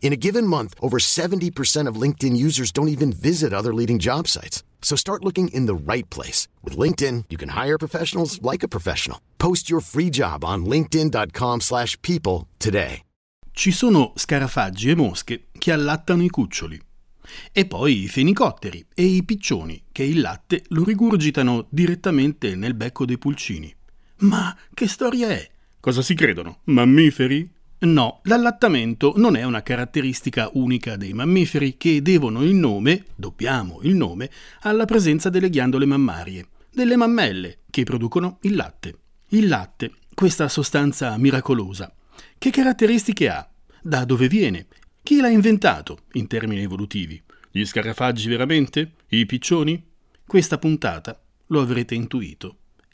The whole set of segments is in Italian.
In a given month, over 70% of LinkedIn users don't even visit other leading job sites. So start looking in the right place. With LinkedIn, you can hire professionals like a professional. Post your free job on linkedin.com slash people today. Ci sono scarafaggi e mosche che allattano i cuccioli. E poi i fenicotteri e i piccioni che il latte lo rigurgitano direttamente nel becco dei pulcini. Ma che storia è? Cosa si credono? Mammiferi? No, l'allattamento non è una caratteristica unica dei mammiferi che devono il nome, dobbiamo il nome, alla presenza delle ghiandole mammarie, delle mammelle che producono il latte. Il latte, questa sostanza miracolosa, che caratteristiche ha? Da dove viene? Chi l'ha inventato in termini evolutivi? Gli scarafaggi veramente? I piccioni? Questa puntata, lo avrete intuito,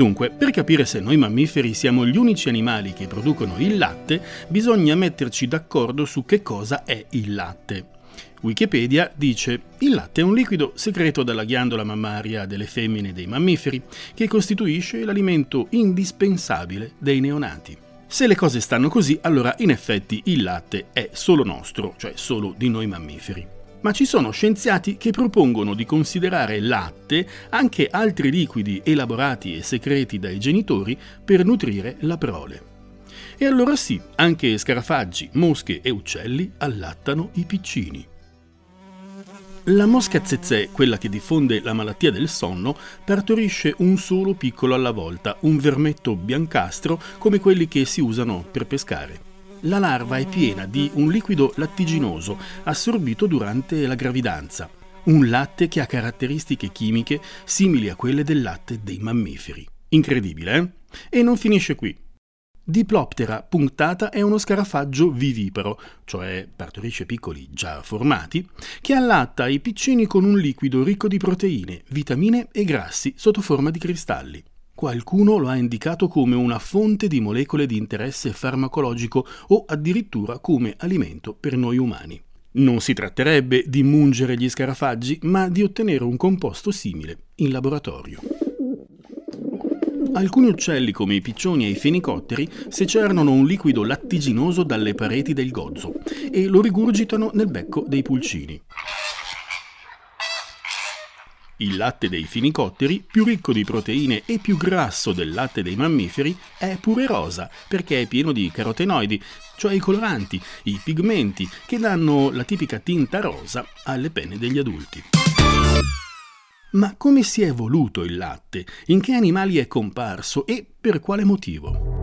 Dunque, per capire se noi mammiferi siamo gli unici animali che producono il latte, bisogna metterci d'accordo su che cosa è il latte. Wikipedia dice il latte è un liquido secreto dalla ghiandola mammaria delle femmine dei mammiferi che costituisce l'alimento indispensabile dei neonati. Se le cose stanno così, allora in effetti il latte è solo nostro, cioè solo di noi mammiferi ma ci sono scienziati che propongono di considerare latte anche altri liquidi elaborati e secreti dai genitori per nutrire la prole. E allora sì, anche scarafaggi, mosche e uccelli allattano i piccini. La mosca zezè, quella che diffonde la malattia del sonno, partorisce un solo piccolo alla volta, un vermetto biancastro come quelli che si usano per pescare la larva è piena di un liquido lattiginoso assorbito durante la gravidanza, un latte che ha caratteristiche chimiche simili a quelle del latte dei mammiferi. Incredibile, eh? E non finisce qui. Diploptera punctata è uno scarafaggio viviparo, cioè partorisce piccoli già formati, che allatta i piccini con un liquido ricco di proteine, vitamine e grassi sotto forma di cristalli. Qualcuno lo ha indicato come una fonte di molecole di interesse farmacologico o addirittura come alimento per noi umani. Non si tratterebbe di mungere gli scarafaggi, ma di ottenere un composto simile in laboratorio. Alcuni uccelli, come i piccioni e i fenicotteri, secernono un liquido lattiginoso dalle pareti del gozzo e lo rigurgitano nel becco dei pulcini. Il latte dei finicotteri, più ricco di proteine e più grasso del latte dei mammiferi, è pure rosa perché è pieno di carotenoidi, cioè i coloranti, i pigmenti che danno la tipica tinta rosa alle penne degli adulti. Ma come si è evoluto il latte? In che animali è comparso e per quale motivo?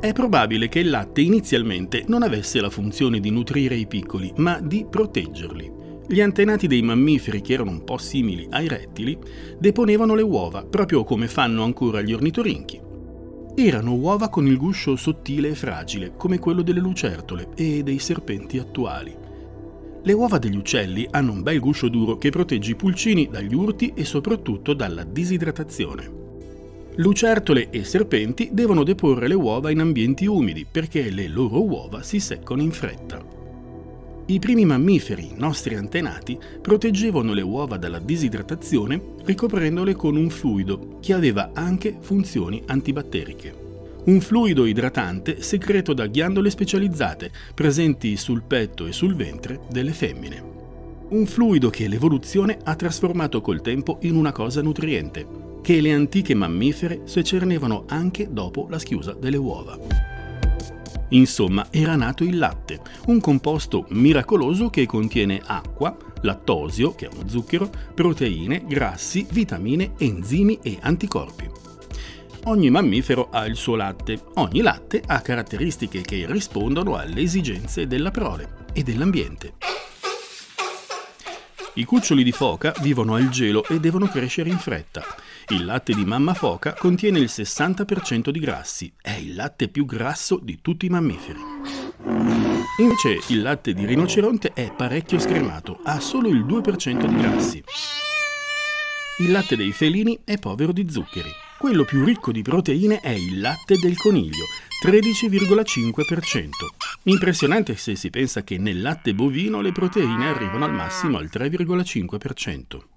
È probabile che il latte inizialmente non avesse la funzione di nutrire i piccoli, ma di proteggerli. Gli antenati dei mammiferi, che erano un po' simili ai rettili, deponevano le uova, proprio come fanno ancora gli ornitorinchi. Erano uova con il guscio sottile e fragile, come quello delle lucertole e dei serpenti attuali. Le uova degli uccelli hanno un bel guscio duro che protegge i pulcini dagli urti e soprattutto dalla disidratazione. Lucertole e serpenti devono deporre le uova in ambienti umidi perché le loro uova si seccano in fretta. I primi mammiferi, nostri antenati, proteggevano le uova dalla disidratazione ricoprendole con un fluido che aveva anche funzioni antibatteriche. Un fluido idratante secreto da ghiandole specializzate presenti sul petto e sul ventre delle femmine. Un fluido che l'evoluzione ha trasformato col tempo in una cosa nutriente, che le antiche mammifere secernevano anche dopo la schiusa delle uova. Insomma, era nato il latte, un composto miracoloso che contiene acqua, lattosio, che è uno zucchero, proteine, grassi, vitamine, enzimi e anticorpi. Ogni mammifero ha il suo latte, ogni latte ha caratteristiche che rispondono alle esigenze della prole e dell'ambiente. I cuccioli di foca vivono al gelo e devono crescere in fretta. Il latte di mamma foca contiene il 60% di grassi, è il latte più grasso di tutti i mammiferi. Invece il latte di rinoceronte è parecchio scremato, ha solo il 2% di grassi. Il latte dei felini è povero di zuccheri. Quello più ricco di proteine è il latte del coniglio, 13,5%. Impressionante se si pensa che nel latte bovino le proteine arrivano al massimo al 3,5%.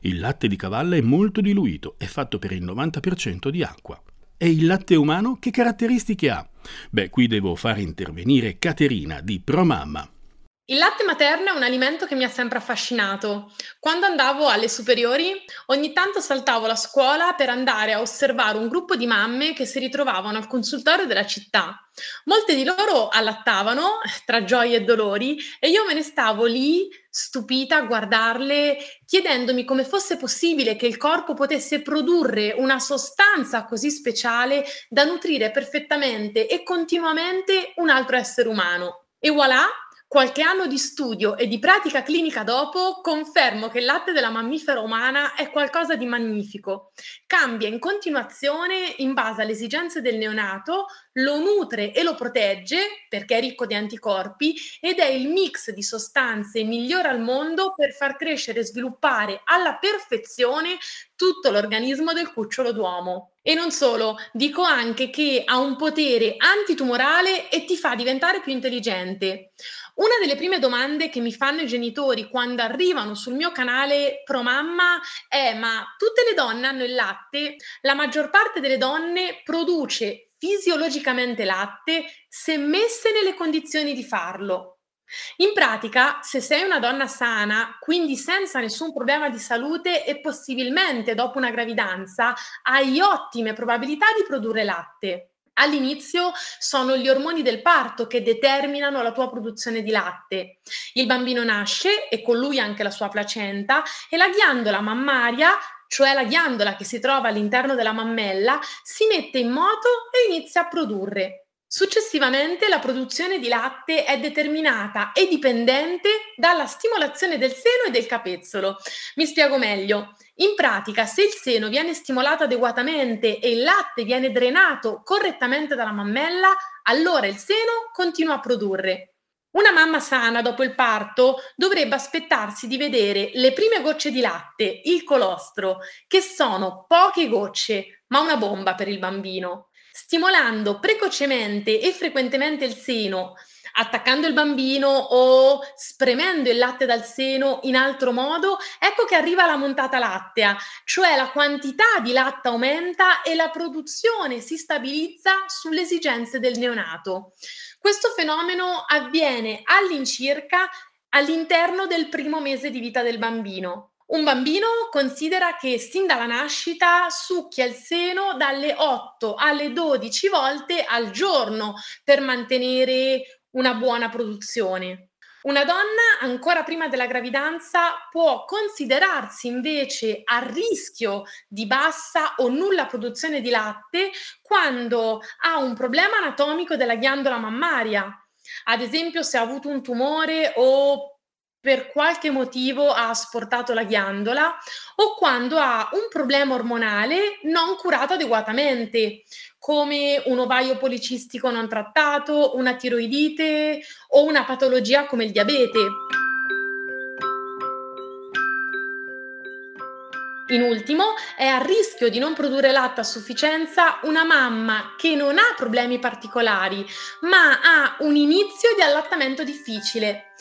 Il latte di cavallo è molto diluito, è fatto per il 90% di acqua. E il latte umano che caratteristiche ha? Beh, qui devo fare intervenire Caterina di ProMamma. Il latte materno è un alimento che mi ha sempre affascinato. Quando andavo alle superiori, ogni tanto saltavo la scuola per andare a osservare un gruppo di mamme che si ritrovavano al consultorio della città. Molte di loro allattavano tra gioie e dolori e io me ne stavo lì stupita a guardarle, chiedendomi come fosse possibile che il corpo potesse produrre una sostanza così speciale da nutrire perfettamente e continuamente un altro essere umano. E voilà, Qualche anno di studio e di pratica clinica dopo, confermo che il latte della mammifera umana è qualcosa di magnifico. Cambia in continuazione in base alle esigenze del neonato, lo nutre e lo protegge perché è ricco di anticorpi ed è il mix di sostanze migliore al mondo per far crescere e sviluppare alla perfezione tutto l'organismo del cucciolo d'uomo. E non solo, dico anche che ha un potere antitumorale e ti fa diventare più intelligente. Una delle prime domande che mi fanno i genitori quando arrivano sul mio canale Pro Mamma è: ma tutte le donne hanno il latte? La maggior parte delle donne produce fisiologicamente latte se messe nelle condizioni di farlo. In pratica, se sei una donna sana, quindi senza nessun problema di salute e possibilmente dopo una gravidanza, hai ottime probabilità di produrre latte. All'inizio sono gli ormoni del parto che determinano la tua produzione di latte. Il bambino nasce e con lui anche la sua placenta e la ghiandola mammaria, cioè la ghiandola che si trova all'interno della mammella, si mette in moto e inizia a produrre. Successivamente la produzione di latte è determinata e dipendente dalla stimolazione del seno e del capezzolo. Mi spiego meglio. In pratica, se il seno viene stimolato adeguatamente e il latte viene drenato correttamente dalla mammella, allora il seno continua a produrre. Una mamma sana dopo il parto dovrebbe aspettarsi di vedere le prime gocce di latte, il colostro, che sono poche gocce, ma una bomba per il bambino. Stimolando precocemente e frequentemente il seno, attaccando il bambino o spremendo il latte dal seno in altro modo, ecco che arriva la montata lattea, cioè la quantità di latte aumenta e la produzione si stabilizza sulle esigenze del neonato. Questo fenomeno avviene all'incirca all'interno del primo mese di vita del bambino. Un bambino considera che sin dalla nascita succhia il seno dalle 8 alle 12 volte al giorno per mantenere una buona produzione. Una donna ancora prima della gravidanza può considerarsi invece a rischio di bassa o nulla produzione di latte quando ha un problema anatomico della ghiandola mammaria. Ad esempio se ha avuto un tumore o per qualche motivo ha asportato la ghiandola o quando ha un problema ormonale non curato adeguatamente, come un ovaio policistico non trattato, una tiroidite o una patologia come il diabete. In ultimo, è a rischio di non produrre latte a sufficienza una mamma che non ha problemi particolari, ma ha un inizio di allattamento difficile.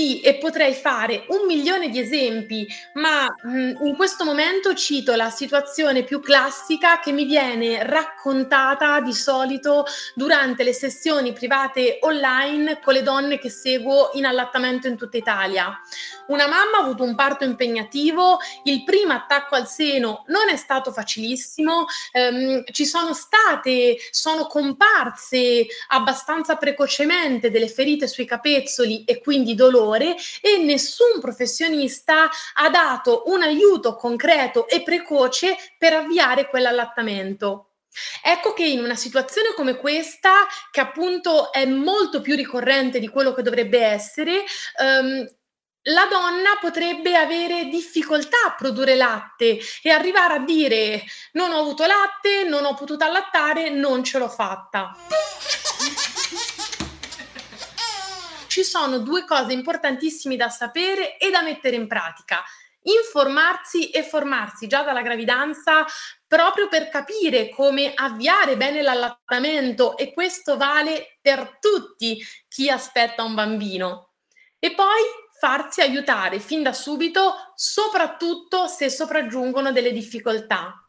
Sì, e potrei fare un milione di esempi, ma mh, mm, in questo momento cito la situazione più classica che mi viene raccontata di solito durante le sessioni private online con le donne che seguo in allattamento in tutta Italia. Una mamma ha avuto un parto impegnativo, il primo attacco al seno non è stato facilissimo, ehm, ci sono state, sono comparse abbastanza precocemente delle ferite sui capezzoli e quindi dolori dolore e nessun professionista ha dato un aiuto concreto e precoce per avviare quell'allattamento. Ecco che in una situazione come questa, che appunto è molto più ricorrente di quello che dovrebbe essere, ehm, la donna potrebbe avere difficoltà a produrre latte e arrivare a dire non ho avuto latte, non ho potuto allattare, non ce l'ho fatta. Ci sono due cose importantissime da sapere e da mettere in pratica. Informarsi e formarsi già dalla gravidanza proprio per capire come avviare bene l'allattamento e questo vale per tutti chi aspetta un bambino. E poi farsi aiutare fin da subito, soprattutto se sopraggiungono delle difficoltà.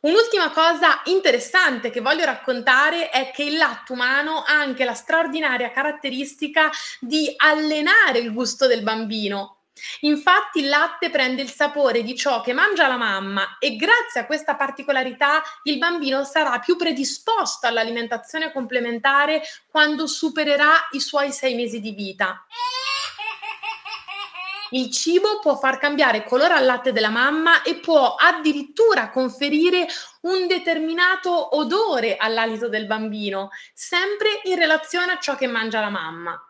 Un'ultima cosa interessante che voglio raccontare è che il latte umano ha anche la straordinaria caratteristica di allenare il gusto del bambino. Infatti il latte prende il sapore di ciò che mangia la mamma e grazie a questa particolarità il bambino sarà più predisposto all'alimentazione complementare quando supererà i suoi sei mesi di vita. Il cibo può far cambiare colore al latte della mamma e può addirittura conferire un determinato odore all'alito del bambino, sempre in relazione a ciò che mangia la mamma.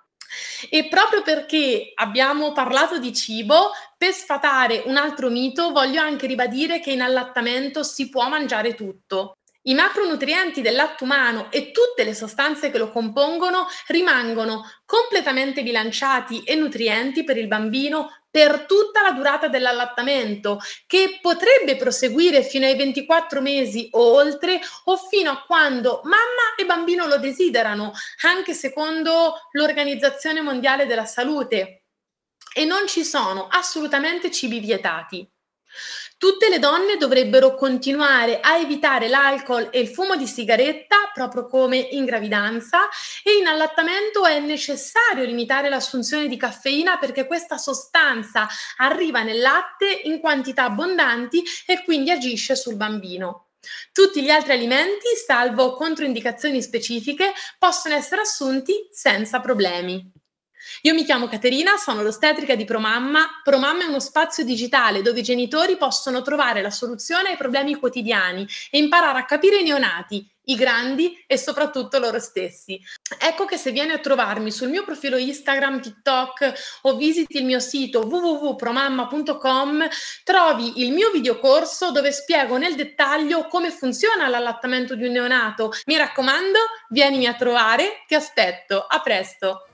E proprio perché abbiamo parlato di cibo, per sfatare un altro mito, voglio anche ribadire che in allattamento si può mangiare tutto. I macronutrienti del latte umano e tutte le sostanze che lo compongono rimangono completamente bilanciati e nutrienti per il bambino per tutta la durata dell'allattamento, che potrebbe proseguire fino ai 24 mesi o oltre, o fino a quando mamma e bambino lo desiderano, anche secondo l'Organizzazione Mondiale della Salute. E non ci sono assolutamente cibi vietati. Tutte le donne dovrebbero continuare a evitare l'alcol e il fumo di sigaretta, proprio come in gravidanza, e in allattamento è necessario limitare l'assunzione di caffeina perché questa sostanza arriva nel latte in quantità abbondanti e quindi agisce sul bambino. Tutti gli altri alimenti, salvo controindicazioni specifiche, possono essere assunti senza problemi. Io mi chiamo Caterina, sono l'ostetrica di Promamma. Promamma è uno spazio digitale dove i genitori possono trovare la soluzione ai problemi quotidiani e imparare a capire i neonati, i grandi e soprattutto loro stessi. Ecco che se vieni a trovarmi sul mio profilo Instagram, TikTok o visiti il mio sito www.promamma.com trovi il mio videocorso dove spiego nel dettaglio come funziona l'allattamento di un neonato. Mi raccomando, vienimi a trovare, ti aspetto. A presto!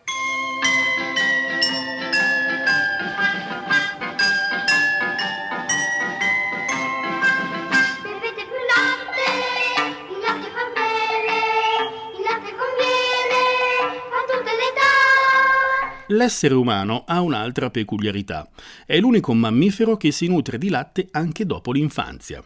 L'essere umano ha un'altra peculiarità. È l'unico mammifero che si nutre di latte anche dopo l'infanzia.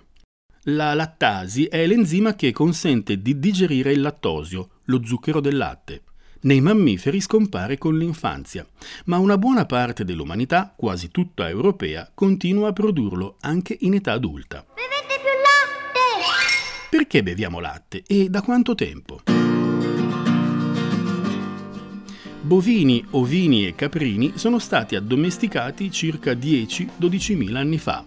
La lattasi è l'enzima che consente di digerire il lattosio, lo zucchero del latte. Nei mammiferi scompare con l'infanzia, ma una buona parte dell'umanità, quasi tutta europea, continua a produrlo anche in età adulta. Bevete più latte! Perché beviamo latte e da quanto tempo? Bovini, ovini e caprini sono stati addomesticati circa 10-12 mila anni fa.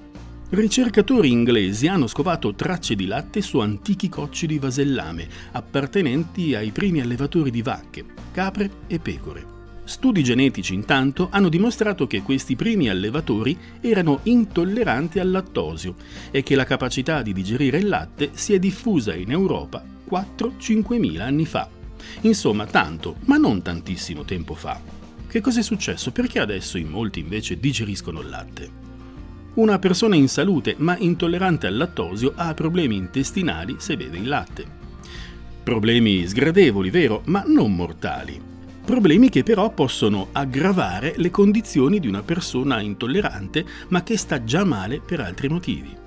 Ricercatori inglesi hanno scovato tracce di latte su antichi cocci di vasellame appartenenti ai primi allevatori di vacche, capre e pecore. Studi genetici intanto hanno dimostrato che questi primi allevatori erano intolleranti al lattosio e che la capacità di digerire il latte si è diffusa in Europa 4-5 mila anni fa. Insomma, tanto, ma non tantissimo tempo fa. Che cosa è successo? Perché adesso in molti invece digeriscono il latte? Una persona in salute ma intollerante al lattosio ha problemi intestinali se beve il latte. Problemi sgradevoli, vero, ma non mortali. Problemi che però possono aggravare le condizioni di una persona intollerante ma che sta già male per altri motivi.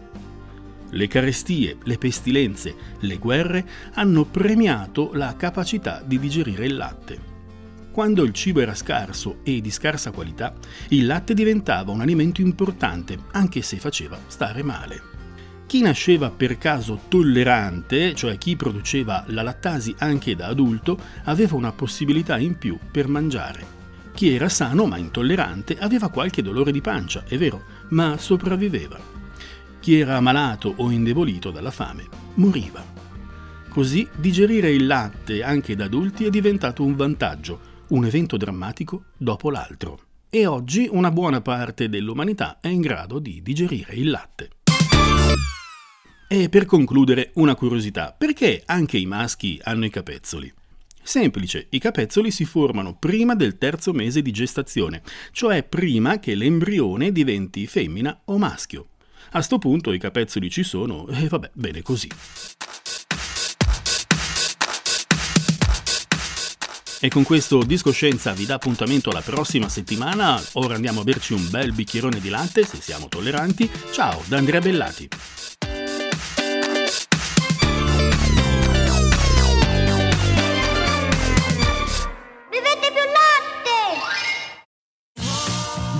Le carestie, le pestilenze, le guerre hanno premiato la capacità di digerire il latte. Quando il cibo era scarso e di scarsa qualità, il latte diventava un alimento importante, anche se faceva stare male. Chi nasceva per caso tollerante, cioè chi produceva la lattasi anche da adulto, aveva una possibilità in più per mangiare. Chi era sano ma intollerante aveva qualche dolore di pancia, è vero, ma sopravviveva. Chi era malato o indebolito dalla fame moriva. Così digerire il latte anche da adulti è diventato un vantaggio, un evento drammatico dopo l'altro. E oggi una buona parte dell'umanità è in grado di digerire il latte. E per concludere una curiosità, perché anche i maschi hanno i capezzoli? Semplice, i capezzoli si formano prima del terzo mese di gestazione, cioè prima che l'embrione diventi femmina o maschio. A sto punto i capezzoli ci sono e vabbè, bene così. E con questo Discoscienza vi dà appuntamento la prossima settimana. Ora andiamo a berci un bel bicchierone di latte, se siamo tolleranti. Ciao, da Andrea Bellati.